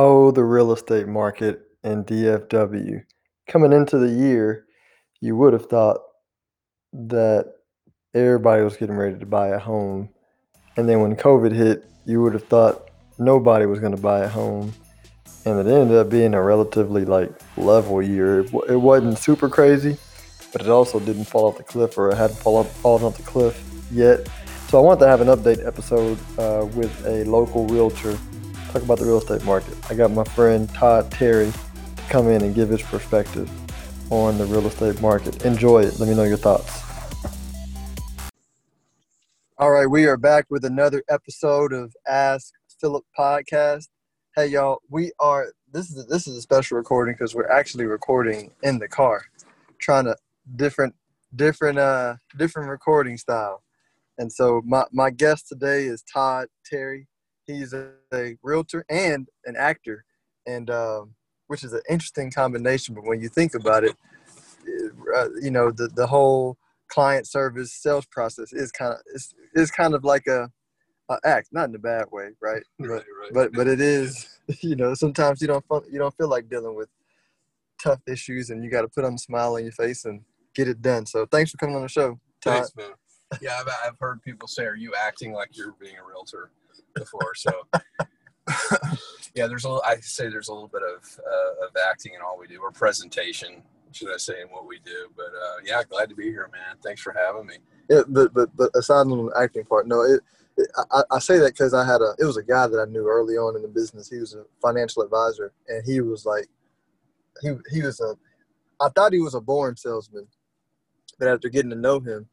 Oh, the real estate market in DFW. Coming into the year, you would have thought that everybody was getting ready to buy a home. And then when COVID hit, you would have thought nobody was going to buy a home. And it ended up being a relatively like level year. It, wasn't super crazy, but it also didn't fall off the cliff or it hadn't fallen, fallen off the cliff yet. So I wanted to have an update episode uh, with a local realtor talk about the real estate market. I got my friend Todd Terry to come in and give his perspective on the real estate market. Enjoy it. Let me know your thoughts. All right, we are back with another episode of Ask Philip podcast. Hey y'all, we are this is this is a special recording because we're actually recording in the car, trying to different different uh different recording style. And so my my guest today is Todd Terry. He's a, a realtor and an actor, and um, which is an interesting combination. But when you think about it, uh, you know the the whole client service sales process is kind of is, is kind of like a, a act, not in a bad way, right? But right. but but it is. You know, sometimes you don't you don't feel like dealing with tough issues, and you got to put on a smile on your face and get it done. So thanks for coming on the show. Todd. Thanks, man. Yeah, I've, I've heard people say, "Are you acting like you're being a realtor?" Before, so yeah, there's a little, I say there's a little bit of uh, of acting in all we do, or presentation, should I say, in what we do. But uh, yeah, glad to be here, man. Thanks for having me. Yeah, but but but aside from the acting part, no, it, I, I say that because I had a it was a guy that I knew early on in the business. He was a financial advisor, and he was like, he he was a, I thought he was a born salesman, but after getting to know him,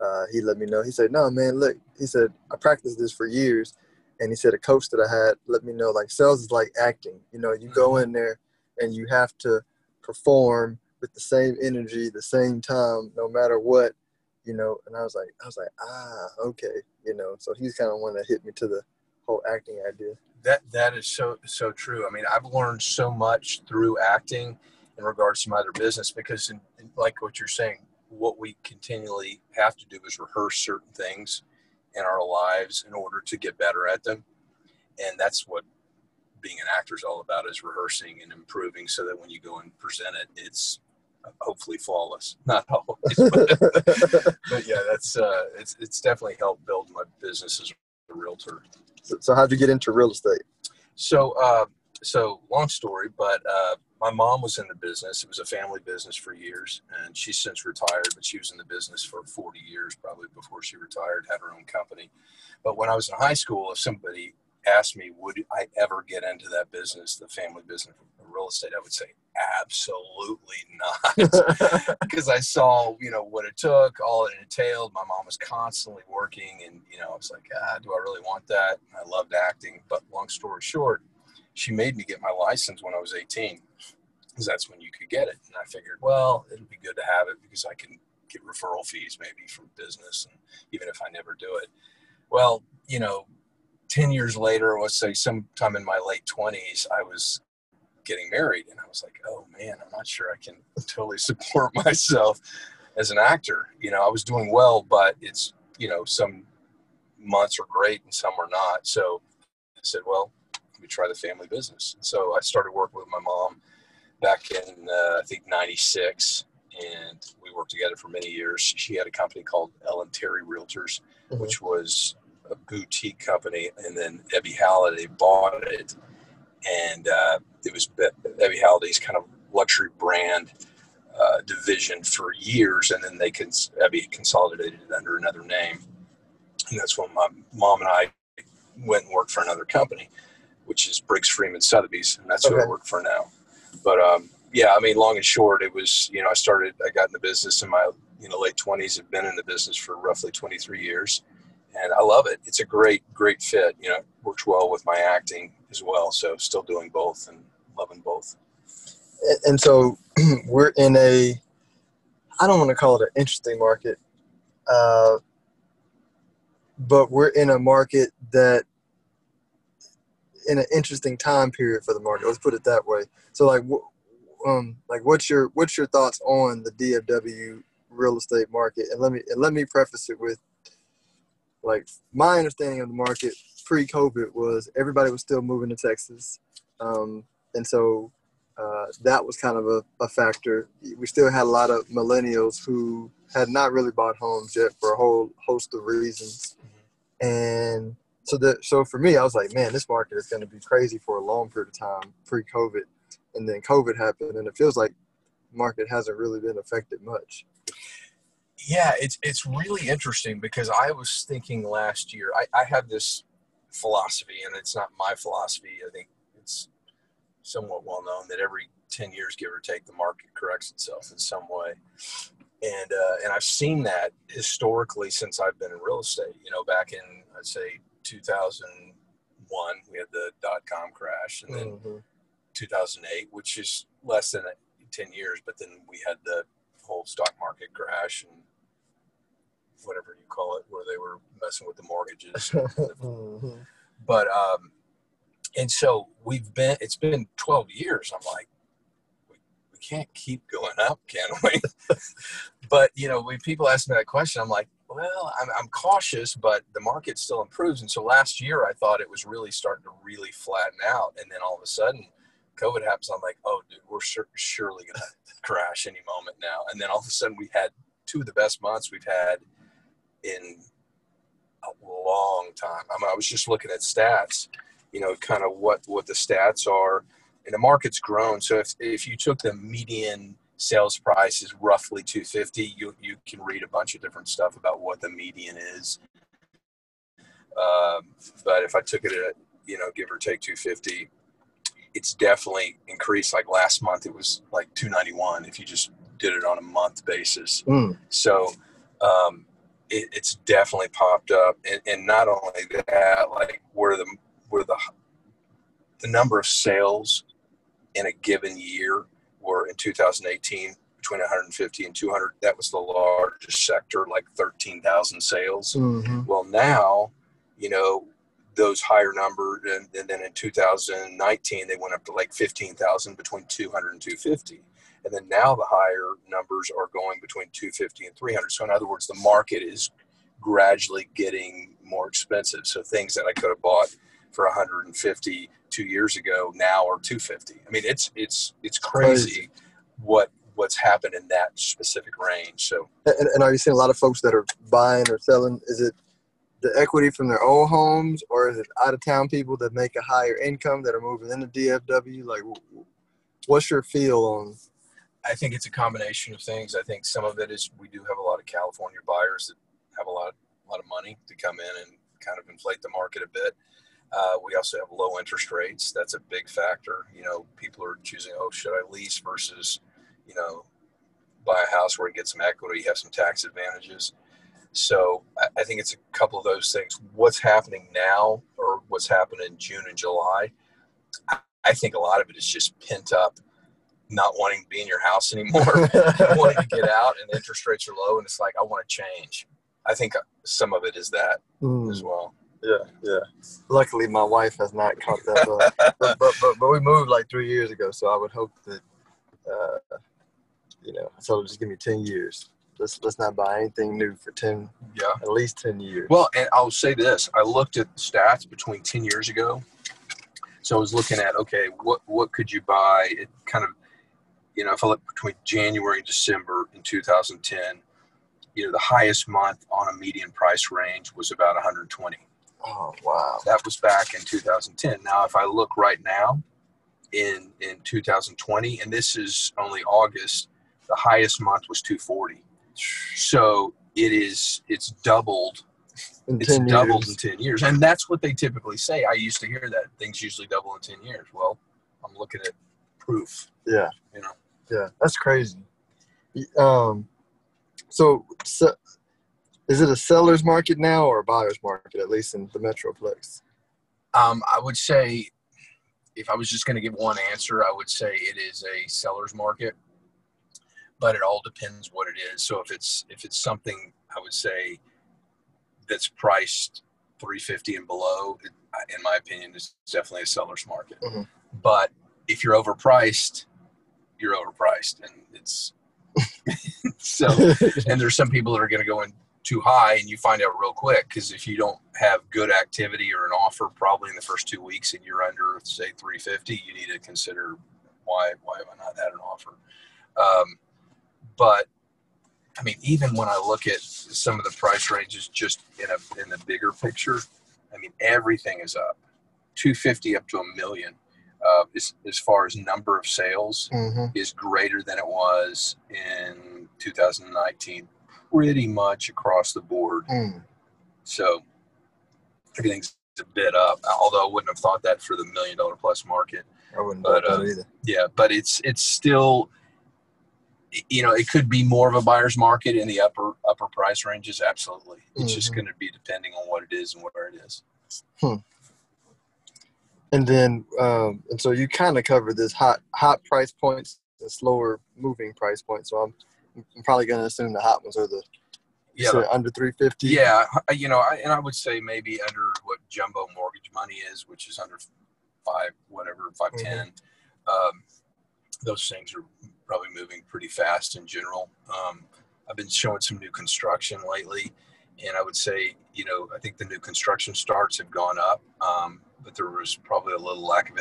uh, he let me know. He said, "No, man, look," he said, "I practiced this for years." And he said a coach that I had let me know like sales is like acting. You know, you go mm-hmm. in there and you have to perform with the same energy, the same time, no matter what. You know, and I was like, I was like, ah, okay. You know, so he's kind of one that hit me to the whole acting idea. That that is so so true. I mean, I've learned so much through acting in regards to my other business because, in, in, like what you're saying, what we continually have to do is rehearse certain things in our lives in order to get better at them. And that's what being an actor is all about is rehearsing and improving so that when you go and present it, it's hopefully flawless. Not always, but, but yeah, that's uh, it's it's definitely helped build my business as a realtor. So, so how'd you get into real estate? So uh, so long story, but uh, my mom was in the business. It was a family business for years, and she's since retired. But she was in the business for 40 years, probably before she retired. Had her own company. But when I was in high school, if somebody asked me, would I ever get into that business, the family business of real estate, I would say absolutely not, because I saw you know what it took, all it entailed. My mom was constantly working, and you know I was like, ah, do I really want that? I loved acting, but long story short she made me get my license when I was 18 because that's when you could get it. And I figured, well, it'd be good to have it because I can get referral fees maybe from business, and even if I never do it. Well, you know, 10 years later, let's say sometime in my late 20s, I was getting married and I was like, oh man, I'm not sure I can totally support myself as an actor. You know, I was doing well, but it's, you know, some months are great and some are not. So I said, well, we try the family business. So I started working with my mom back in uh, I think '96, and we worked together for many years. She had a company called Ellen Terry Realtors, mm-hmm. which was a boutique company, and then Ebby Halliday bought it, and uh, it was Ebby Halliday's kind of luxury brand. Uh, division for years, and then they cons- Ebby consolidated it under another name, and that's when my mom and I went and worked for another company which is Briggs Freeman Sotheby's, and that's okay. who I work for now. But um, yeah, I mean, long and short, it was you know I started I got in the business in my you know late twenties. Have been in the business for roughly twenty three years, and I love it. It's a great great fit. You know, works well with my acting as well. So still doing both and loving both. And so we're in a I don't want to call it an interesting market, uh, but we're in a market that in an interesting time period for the market. Let's put it that way. So like, um, like what's your what's your thoughts on the DFW real estate market? And let me and let me preface it with like my understanding of the market pre-COVID was everybody was still moving to Texas. um, and so uh, that was kind of a, a, factor. We still had a lot of millennials who had not really bought homes yet for a whole host of reasons, mm-hmm. and so that so for me, I was like, man, this market is going to be crazy for a long period of time pre-COVID, and then COVID happened, and it feels like market hasn't really been affected much. Yeah, it's it's really interesting because I was thinking last year. I, I have this philosophy, and it's not my philosophy. I think it's somewhat well known that every 10 years, give or take, the market corrects itself in some way. And, uh, and I've seen that historically since I've been in real estate. You know, back in, I'd say 2001, we had the dot com crash, and then mm-hmm. 2008, which is less than 10 years, but then we had the whole stock market crash and whatever you call it, where they were messing with the mortgages. mm-hmm. But um, and so we've been. It's been 12 years. I'm like, we, we can't keep going up, can we? but you know, when people ask me that question, I'm like, well, I'm, I'm cautious, but the market still improves. And so last year, I thought it was really starting to really flatten out, and then all of a sudden. COVID happens. I'm like, oh, dude, we're sure, surely gonna crash any moment now. And then all of a sudden, we had two of the best months we've had in a long time. I, mean, I was just looking at stats, you know, kind of what what the stats are, and the market's grown. So if if you took the median sales price is roughly 250, you you can read a bunch of different stuff about what the median is. Um, but if I took it at you know give or take 250, it's definitely increased. Like last month, it was like 291 if you just did it on a month basis. Mm. So um, it, it's definitely popped up, and, and not only that, like where the where the the number of sales in a given year were in 2018 between 150 and 200 that was the largest sector like 13,000 sales. Mm-hmm. well now you know those higher numbers and, and, then in 2019 they went up to like 15,000 between 200 and 250 and then now the higher numbers are going between 250 and 300 so in other words the market is gradually getting more expensive. So things that i could have bought for 150 two years ago now are 250 i mean it's it's it's crazy, crazy. what what's happened in that specific range so and, and are you seeing a lot of folks that are buying or selling is it the equity from their own homes or is it out of town people that make a higher income that are moving into dfw like what's your feel on I think it's a combination of things. I think some of it is we do have a lot of California buyers that have a lot, a lot of money to come in and kind of inflate the market a bit. Uh, we also have low interest rates. That's a big factor. You know, people are choosing, oh, should I lease versus, you know, buy a house where you get some equity, have some tax advantages. So I, think it's a couple of those things. What's happening now, or what's happened in June and July, I, I think a lot of it is just pent up not wanting to be in your house anymore, wanting to get out, and interest rates are low, and it's like I want to change. I think some of it is that mm. as well. Yeah, yeah. Luckily, my wife has not caught that, but, but, but, but, we moved like three years ago, so I would hope that, uh, you know, so just give me ten years. Let's let's not buy anything new for ten, yeah, at least ten years. Well, and I'll say this: I looked at the stats between ten years ago. So I was looking at okay, what what could you buy? It kind of you know, if I look between January and December in 2010, you know, the highest month on a median price range was about 120. Oh, wow. That was back in 2010. Now, if I look right now in, in 2020, and this is only August, the highest month was 240. So it is, it's doubled. In it's doubled years. in 10 years. And that's what they typically say. I used to hear that things usually double in 10 years. Well, I'm looking at proof. Yeah. You know, yeah, that's crazy. Um, so, so is it a seller's market now or a buyer's market, at least in the Metroplex? Um, I would say, if I was just going to give one answer, I would say it is a seller's market, but it all depends what it is. So if it's if it's something, I would say that's priced 350 and below, in my opinion, is definitely a seller's market. Mm-hmm. But if you're overpriced, you're overpriced and it's so and there's some people that are going to go in too high and you find out real quick because if you don't have good activity or an offer probably in the first two weeks and you're under say 350 you need to consider why why have i not had an offer? Um, but i mean even when i look at some of the price ranges just in a in the bigger picture i mean everything is up. 250 up to a million uh, as, as far as number of sales Mm-hmm. is greater than it was in 2019 pretty much across the board Mm. so everything's a bit up although i wouldn't have thought that for the million dollar plus market I wouldn't But, uh, either. yeah but it's it's still you know it could be more of a buyer's market in the upper upper price ranges absolutely it's just Mhm. going to be depending on what it is and where it is hmm. And then, um, and so you kind of covered this hot hot price points, the slower moving price points. So I'm, I'm probably going to assume the hot ones are the yeah under 350. Yeah, you know, I, and I would say maybe under what jumbo mortgage money is, which is under five, whatever, five ten. Um, those things are probably moving pretty fast in general. Um, I've been showing some new construction lately, and I would say, you know, I think the new construction starts have gone up, um, but there was probably a little lack of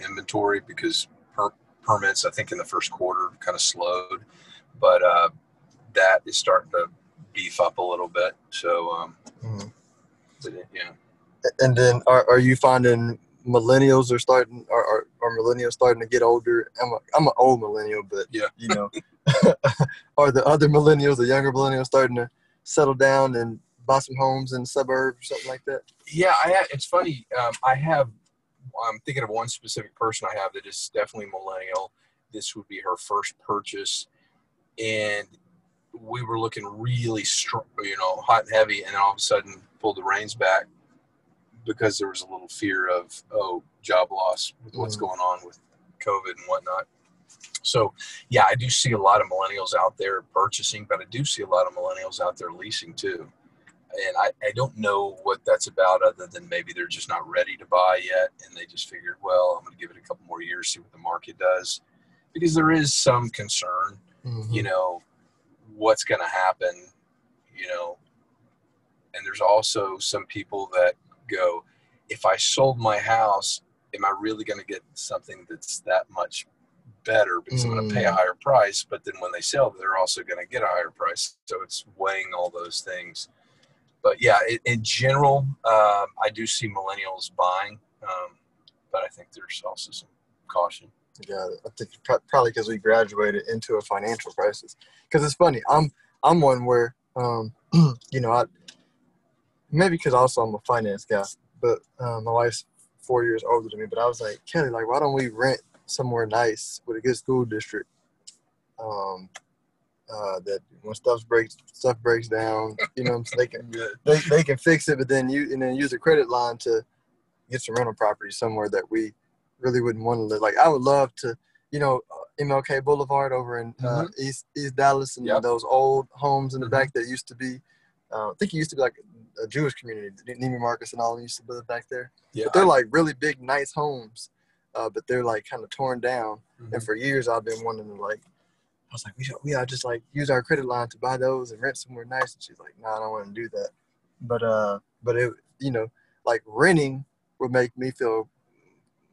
inventory because per- permits, I think, in the first quarter kind of slowed, but uh, that is starting to beef up a little bit. So, um, Mhm. but, yeah. And then, are, are you finding millennials are starting? Are, are, are millennials starting to get older? I'm a, I'm an old millennial, but Yeah. you know, are the other millennials, the younger millennials, starting to settle down and buy some homes in the suburbs or something like that? Yeah, I it's funny. Um, I have. I'm thinking of one specific person I have that is definitely millennial. This would be her first purchase, and we were looking really strong, you know, hot and heavy, and then all of a sudden pulled the reins back because there was a little fear of oh job loss with what's Mhm. going on with COVID and whatnot. So yeah, I do see a lot of millennials out there purchasing, but I do see a lot of millennials out there leasing too and I, I don't know what that's about other than maybe they're just not ready to buy yet and they just figured well i'm going to give it a couple more years see what the market does because there is some concern you know what's going to happen you know? And there's also some people that go if i sold my house am i really going to get something that's that much better because i'm going to pay a Mm. higher price? But then when they sell they're also going to get a higher price. So it's weighing all those things. But yeah in, in general um, i do see millennials buying um, but i think there's also some caution It. I think probably because we graduated into a financial crisis. Because it's funny, I'm I'm one where um, you know I maybe because also I'm a finance guy, but um, my wife's four years older than me. But I was like Kelly, like why don't we rent somewhere nice with a good school district? Um, uh, that when stuff breaks stuff breaks down, you know, they can they, they can fix it, but then you and then use a credit line to get some rental property somewhere that we really wouldn't want to live. Like I would love to, you know, uh, MLK Boulevard over in uh, East East Dallas and Yep. those old homes in the Mhm. back that used to be. Uh, I think it used to be like a Jewish community. Neiman Marcus and all used to live back there. yeah But they're like really big, nice homes, uh, but they're like kind of torn down. Mhm. And for years, I've been wanting to like. I was like, we should, we ought just like use our credit line to buy those and rent somewhere nice. And she's like, no, I don't want to do that. But uh, but it, you know, like renting would make me feel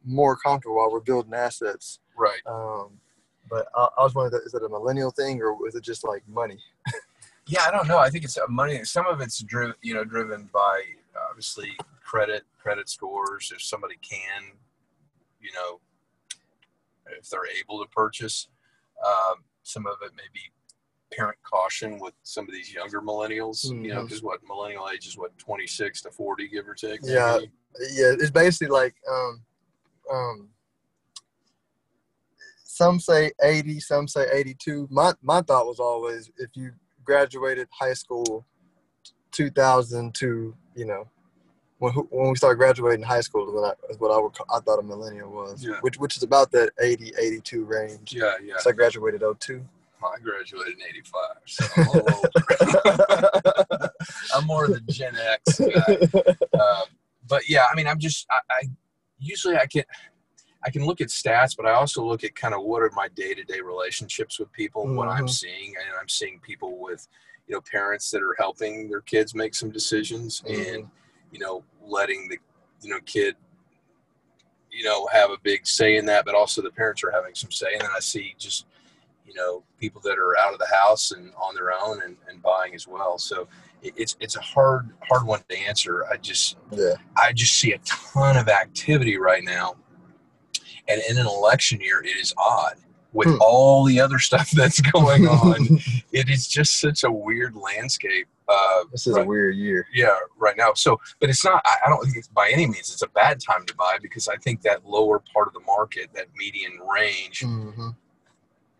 more comfortable while we're building assets. right Um, but I, I was wondering, is that a millennial thing or is it just like money? Yeah, I don't know. I think it's money. Some of it's driven, you know, driven by obviously credit, credit scores. If somebody can, you know, if they're able to purchase. Um, some of it may be parent caution with some of these younger millennials. You know, because what millennial age is what twenty six to forty, give or take. Yeah. maybe? Yeah, it's basically like um, um, some say 80, some say 82. My my thought was always if you graduated high school 2000 to you know when when we started graduating high school is what I, is what I would call, I thought a millennial was, Yeah. which which is about that 80 82 range. Yeah, yeah. So I graduated 02. I graduated in eighty five, so I'm, a little older. I'm more of the Gen X guy. um, but yeah, I mean, I'm just I, I usually I can I can look at stats, but I also look at kind of what are my day to day relationships with people, what I'm Mhm. seeing, and I'm seeing people with you know parents that are helping their kids make some decisions Mhm. and you know letting the you know kid you know have a big say in that but also the parents are having some say and then i see just you know people that are out of the house and on their own and, and buying as well so it's it's a hard hard one to answer i just Yeah. i just see a ton of activity right now and in an election year it is odd with Hmm. all the other stuff that's going on it is just such a weird landscape uh, this is right- a weird year. yeah right now so but it's not I, I don't think it's by any means it's a bad time to buy because i think that lower part of the market that median range Mm-hmm.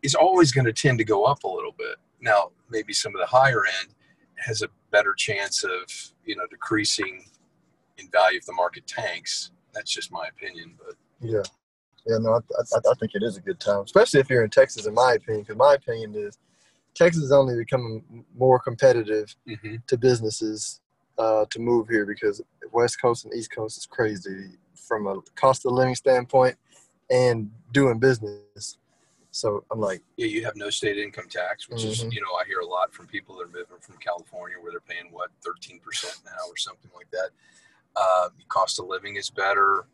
is always going to tend to go up a little bit now maybe some of the higher end has a better chance of you know decreasing in value if the market tanks that's just my opinion but Yeah. Yeah, no, I, I, I think it is a good time, especially if you're in Texas, in my opinion. Because my opinion is Texas is only becoming more competitive to businesses uh, to move here because West Coast and East Coast is crazy from a cost of living standpoint and doing business. So I'm like, yeah you have no state income tax which is Mhm. you know i hear a lot from people that are moving from california where they're paying what 13% now or something like that. Uh, cost of living is better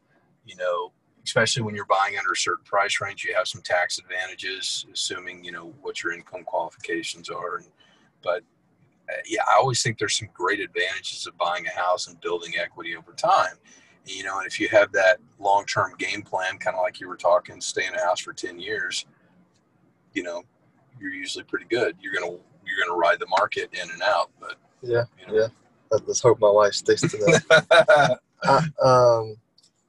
you know especially when you're buying under a certain price range you have some tax advantages assuming you know what your income qualifications are. And, but uh, yeah i always think there's some great advantages of buying a house and building equity over time. You know and if you have that long-term game plan kind of like you were talking stay in a house for 10 years you know you're usually pretty good you're gonna you're gonna ride the market in and out but yeah, you know. yeah. Let- Let's hope my wife sticks to that. Uh, um,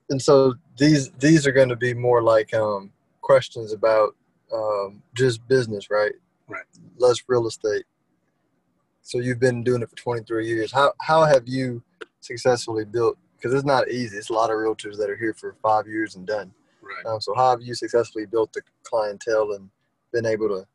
and so these these are going to be more like um, questions about um, just business, right? Right. Less real estate. So you've been doing it for 23 years. How how have you successfully built? Because it's not easy. It's a lot of realtors that are here for five years and done. right Um, so how have you successfully built the clientele and been able to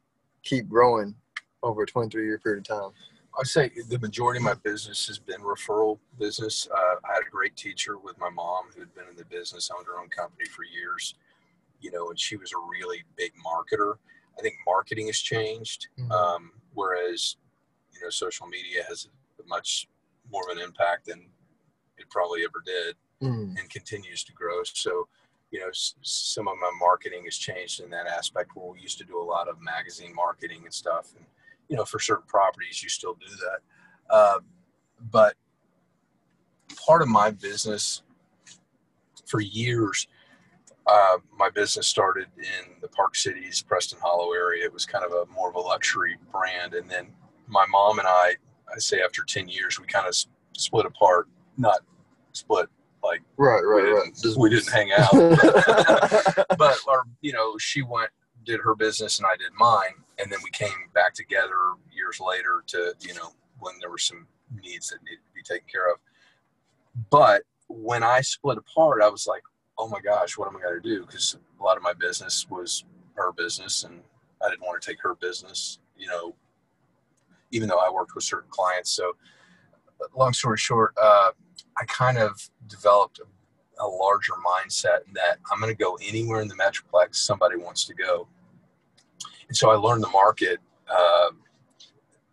keep growing over a 23 year period of time? I'd say the majority of my business has been referral business. Uh, I had a great teacher with my mom who had been in the business, owned her own company for years, you know, and she was a really big marketer. I think marketing has changed, Mhm. um, whereas, you know, social media has a much more of an impact than it probably ever did Mm. and continues to grow. So, you know, s- some of my marketing has changed in that aspect where we used to do a lot of magazine marketing and stuff. And, you know, for certain properties, you still do that. Uh, but part of my business for years, uh, my business started in the Park Cities, Preston Hollow area. It was kind of a more of a luxury brand. And then my mom and I, I say after 10 years, we kind of split apart, not split like Right, we right, didn't, right. We didn't hang out. but our, you know, she went did her business and I did mine, and then we came back together years later to you know when there were some needs that needed to be taken care of. But when I split apart, I was like, oh my gosh, what am I going to do? Because a lot of my business was her business, and I didn't want to take her business, you know, even though I worked with certain clients. So, long story short, uh, I kind of developed a, a larger mindset that I'm going to go anywhere in the Metroplex somebody wants to go. And so I learned the market uh,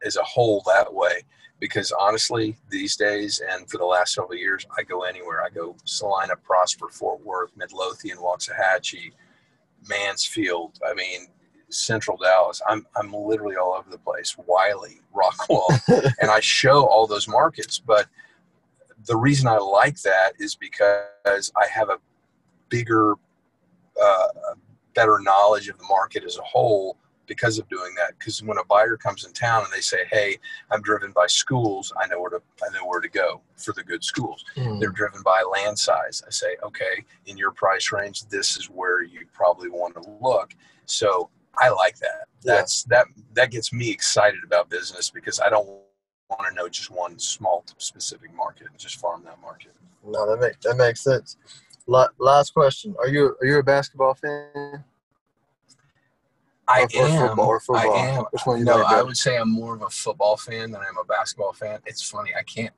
as a whole that way because honestly, these days and for the last several years, I go anywhere. I go Celina, Prosper, Fort Worth, Midlothian, Waxahachie, Mansfield. I mean, Central Dallas. I'm I'm literally all over the place. Wylie, Rockwall, and I show all those markets. But the reason I like that is because I have a bigger, uh, better knowledge of the market as a whole because of doing that. Because when a buyer comes in town and they say, "Hey, I'm driven by schools," I know where to I know where to go for the good schools. Mm. They're driven by land size. I say, "Okay, in your price range, this is where you probably want to look." So I like that. Yeah. That's that that gets me excited about business because I don't want to know just one small specific market and just farm that market. No, that makes that makes sense. Last question: Are you are you a basketball fan? I Or- or am. football- or football. I am. Which one you no, like I would say I'm more of a football fan than I'm a basketball fan. It's funny. I can't.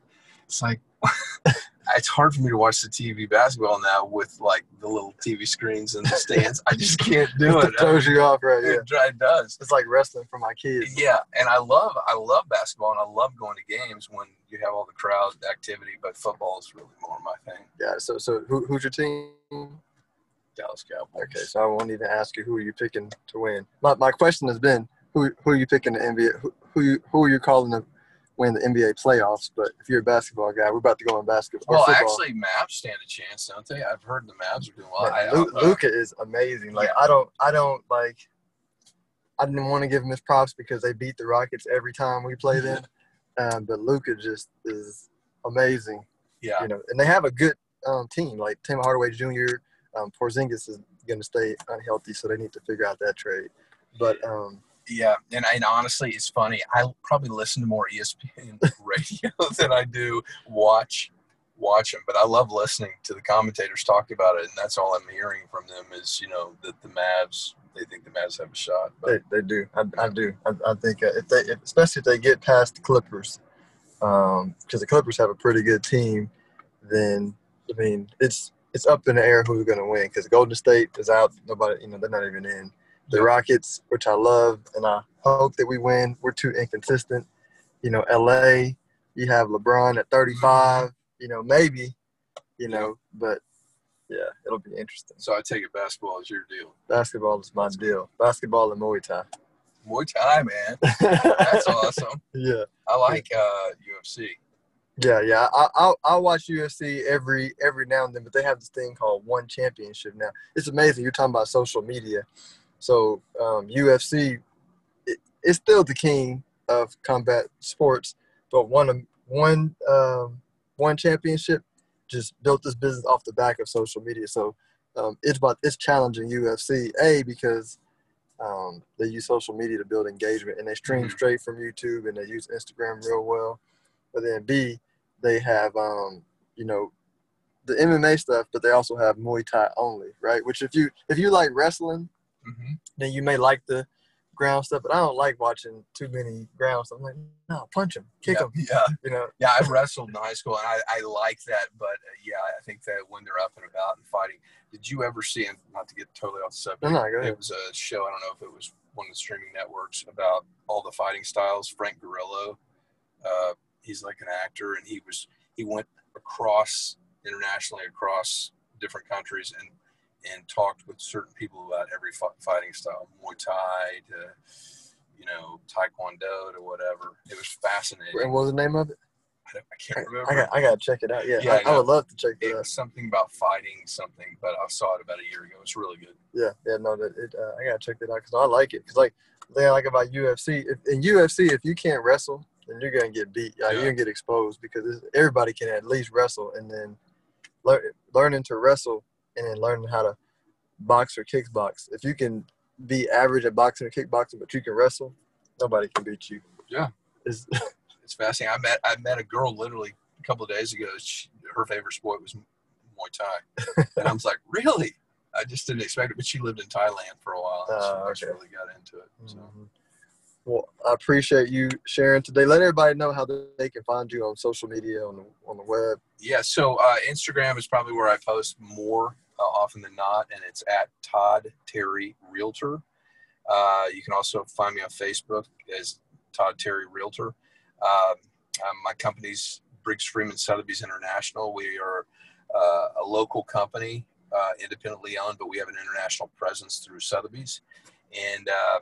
It's like it's hard for me to watch the TV basketball now with like the little TV screens and the stands. I just can't do it. it throws you off, right? Yeah. It, it does. It's like wrestling for my kids. Yeah, and I love I love basketball and I love going to games when you have all the crowd activity. But football is really more my thing. Yeah. So so who, who's your team? Dallas Cowboys. Okay, so I won't even ask you who are you picking to win. My, my question has been who who are you picking the NBA? Who who you, who are you calling to win the NBA playoffs? But if you're a basketball guy, we're about to go on basketball. Well, football. actually, Mavs stand a chance, don't they? I've heard the Mavs are doing well. Man, I, Lu- I- Luka is amazing. Like Yeah. I don't I don't like I didn't want to give him his props because they beat the Rockets every time we play them. um, but Luka just is amazing. yeah, You know, and they have a good um, team. Like Tim Hardaway Jr. Um, Porzingis is going to stay unhealthy, so they need to figure out that trade. But um, yeah, and, and honestly, it's funny. I probably listen to more ESPN radio than I do watch watch them. But I love listening to the commentators talk about it, and that's all I'm hearing from them is you know that the Mavs they think the Mavs have a shot. But They, they do. I, I do. I, I think uh, if they, if, especially if they get past the Clippers, because the Clippers have a pretty good team, then I mean it's it's up in the air who's going to win. Because Golden State is out. Nobody, you know, they're not even in. The Rockets, which I love, and I hope that we win. We're too inconsistent. You know, LA, you have LeBron at 35. You know, maybe. You know, but yeah, it'll be interesting. so I take it basketball is your deal. Basketball is my deal. Basketball and Muay Thai. Muay Thai, man, that's awesome. yeah. I like uh, UFC. Yeah, yeah. I I I watch UFC every every now and then, but they have this thing called One Championship now. It's amazing. You're talking about social media, so um, UFC, it, it's still the king of combat sports, but one one um, one championship just built this business off the back of social media. So um, it's about it's challenging UFC a because um, they use social media to build engagement and they stream Mhm. straight from YouTube and they use Instagram real well. But then B, they have um, you know, the MMA stuff, but they also have Muay Thai only, right? Which if you if you like wrestling, hmm then you may like the ground stuff. But I don't like watching too many ground stuff. I'm like, no, punch him, kick yeah, him, yeah. you know. Yeah, I wrestled in high school, and I, I like that. But uh, yeah, I think that when they're up and about and fighting, did you ever see? And not to get totally off the subject, No, no, it was a show. I don't know if it was one of the streaming networks about all the fighting styles. Frank Grillo, uh, he's like an actor, and he was he went across internationally across different countries and and talked with certain people about every fi- fighting style, Muay Thai to you know Taekwondo to whatever. It was fascinating. And what was the name of it? I, don't- I can't remember. I got I gotta check it out. Yeah, Yeah, I, I would love to check it it out. was something about fighting something, but I saw it about a year ago. It's really good. Yeah, yeah, no, that it, uh, I gotta check that out because I like it. Because like the thing I like about UFC, if, in UFC, if you can't wrestle, then you're gonna get beat. Like, Yeah. You're gonna get exposed because everybody can at least wrestle, and then lear, learning to wrestle and then learning how to box or kickbox. If you can be average at boxing or kickboxing, but you can wrestle, nobody can beat you. Yeah. It's, It's fascinating. I met I met a girl literally a couple of days ago. She, her favorite sport was Muay Thai, and I was like, really? I just didn't expect it. But she lived in Thailand for a while. And Oh, she okay. really got into it. So. Mhm. Well, I appreciate you sharing today. Let everybody know how they can find you on social media, on the on the web. Yeah, so uh, Instagram is probably where I post more uh, often than not, and it's at Todd Terry Realtor. Uh, you can also find me on Facebook as Todd Terry Realtor. Um, um, my company's Briggs Freeman Sotheby's International. We are uh, a local company, uh, independently owned, but we have an international presence through Sotheby's. And uh,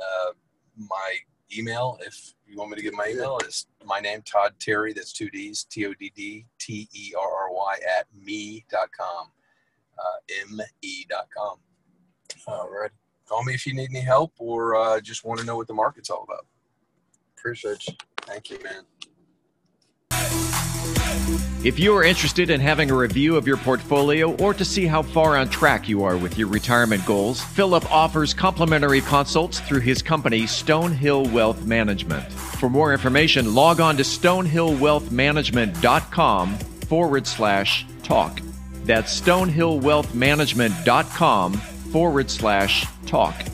uh, my email, if you want me to give my email, is my name, Todd Terry. That's two D's, T O D D T E R R Y at me.com. Uh, me.com. All right. Call me if you need any help or uh, just want to know what the market's all about. Appreciate you. Thank you, man. If you are interested in having a review of your portfolio or to see how far on track you are with your retirement goals, Philip offers complimentary consults through his company, Stonehill Wealth Management. For more information, log on to stonehillwealthmanagement.com forward slash talk. That's stonehillwealthmanagement.com forward slash talk.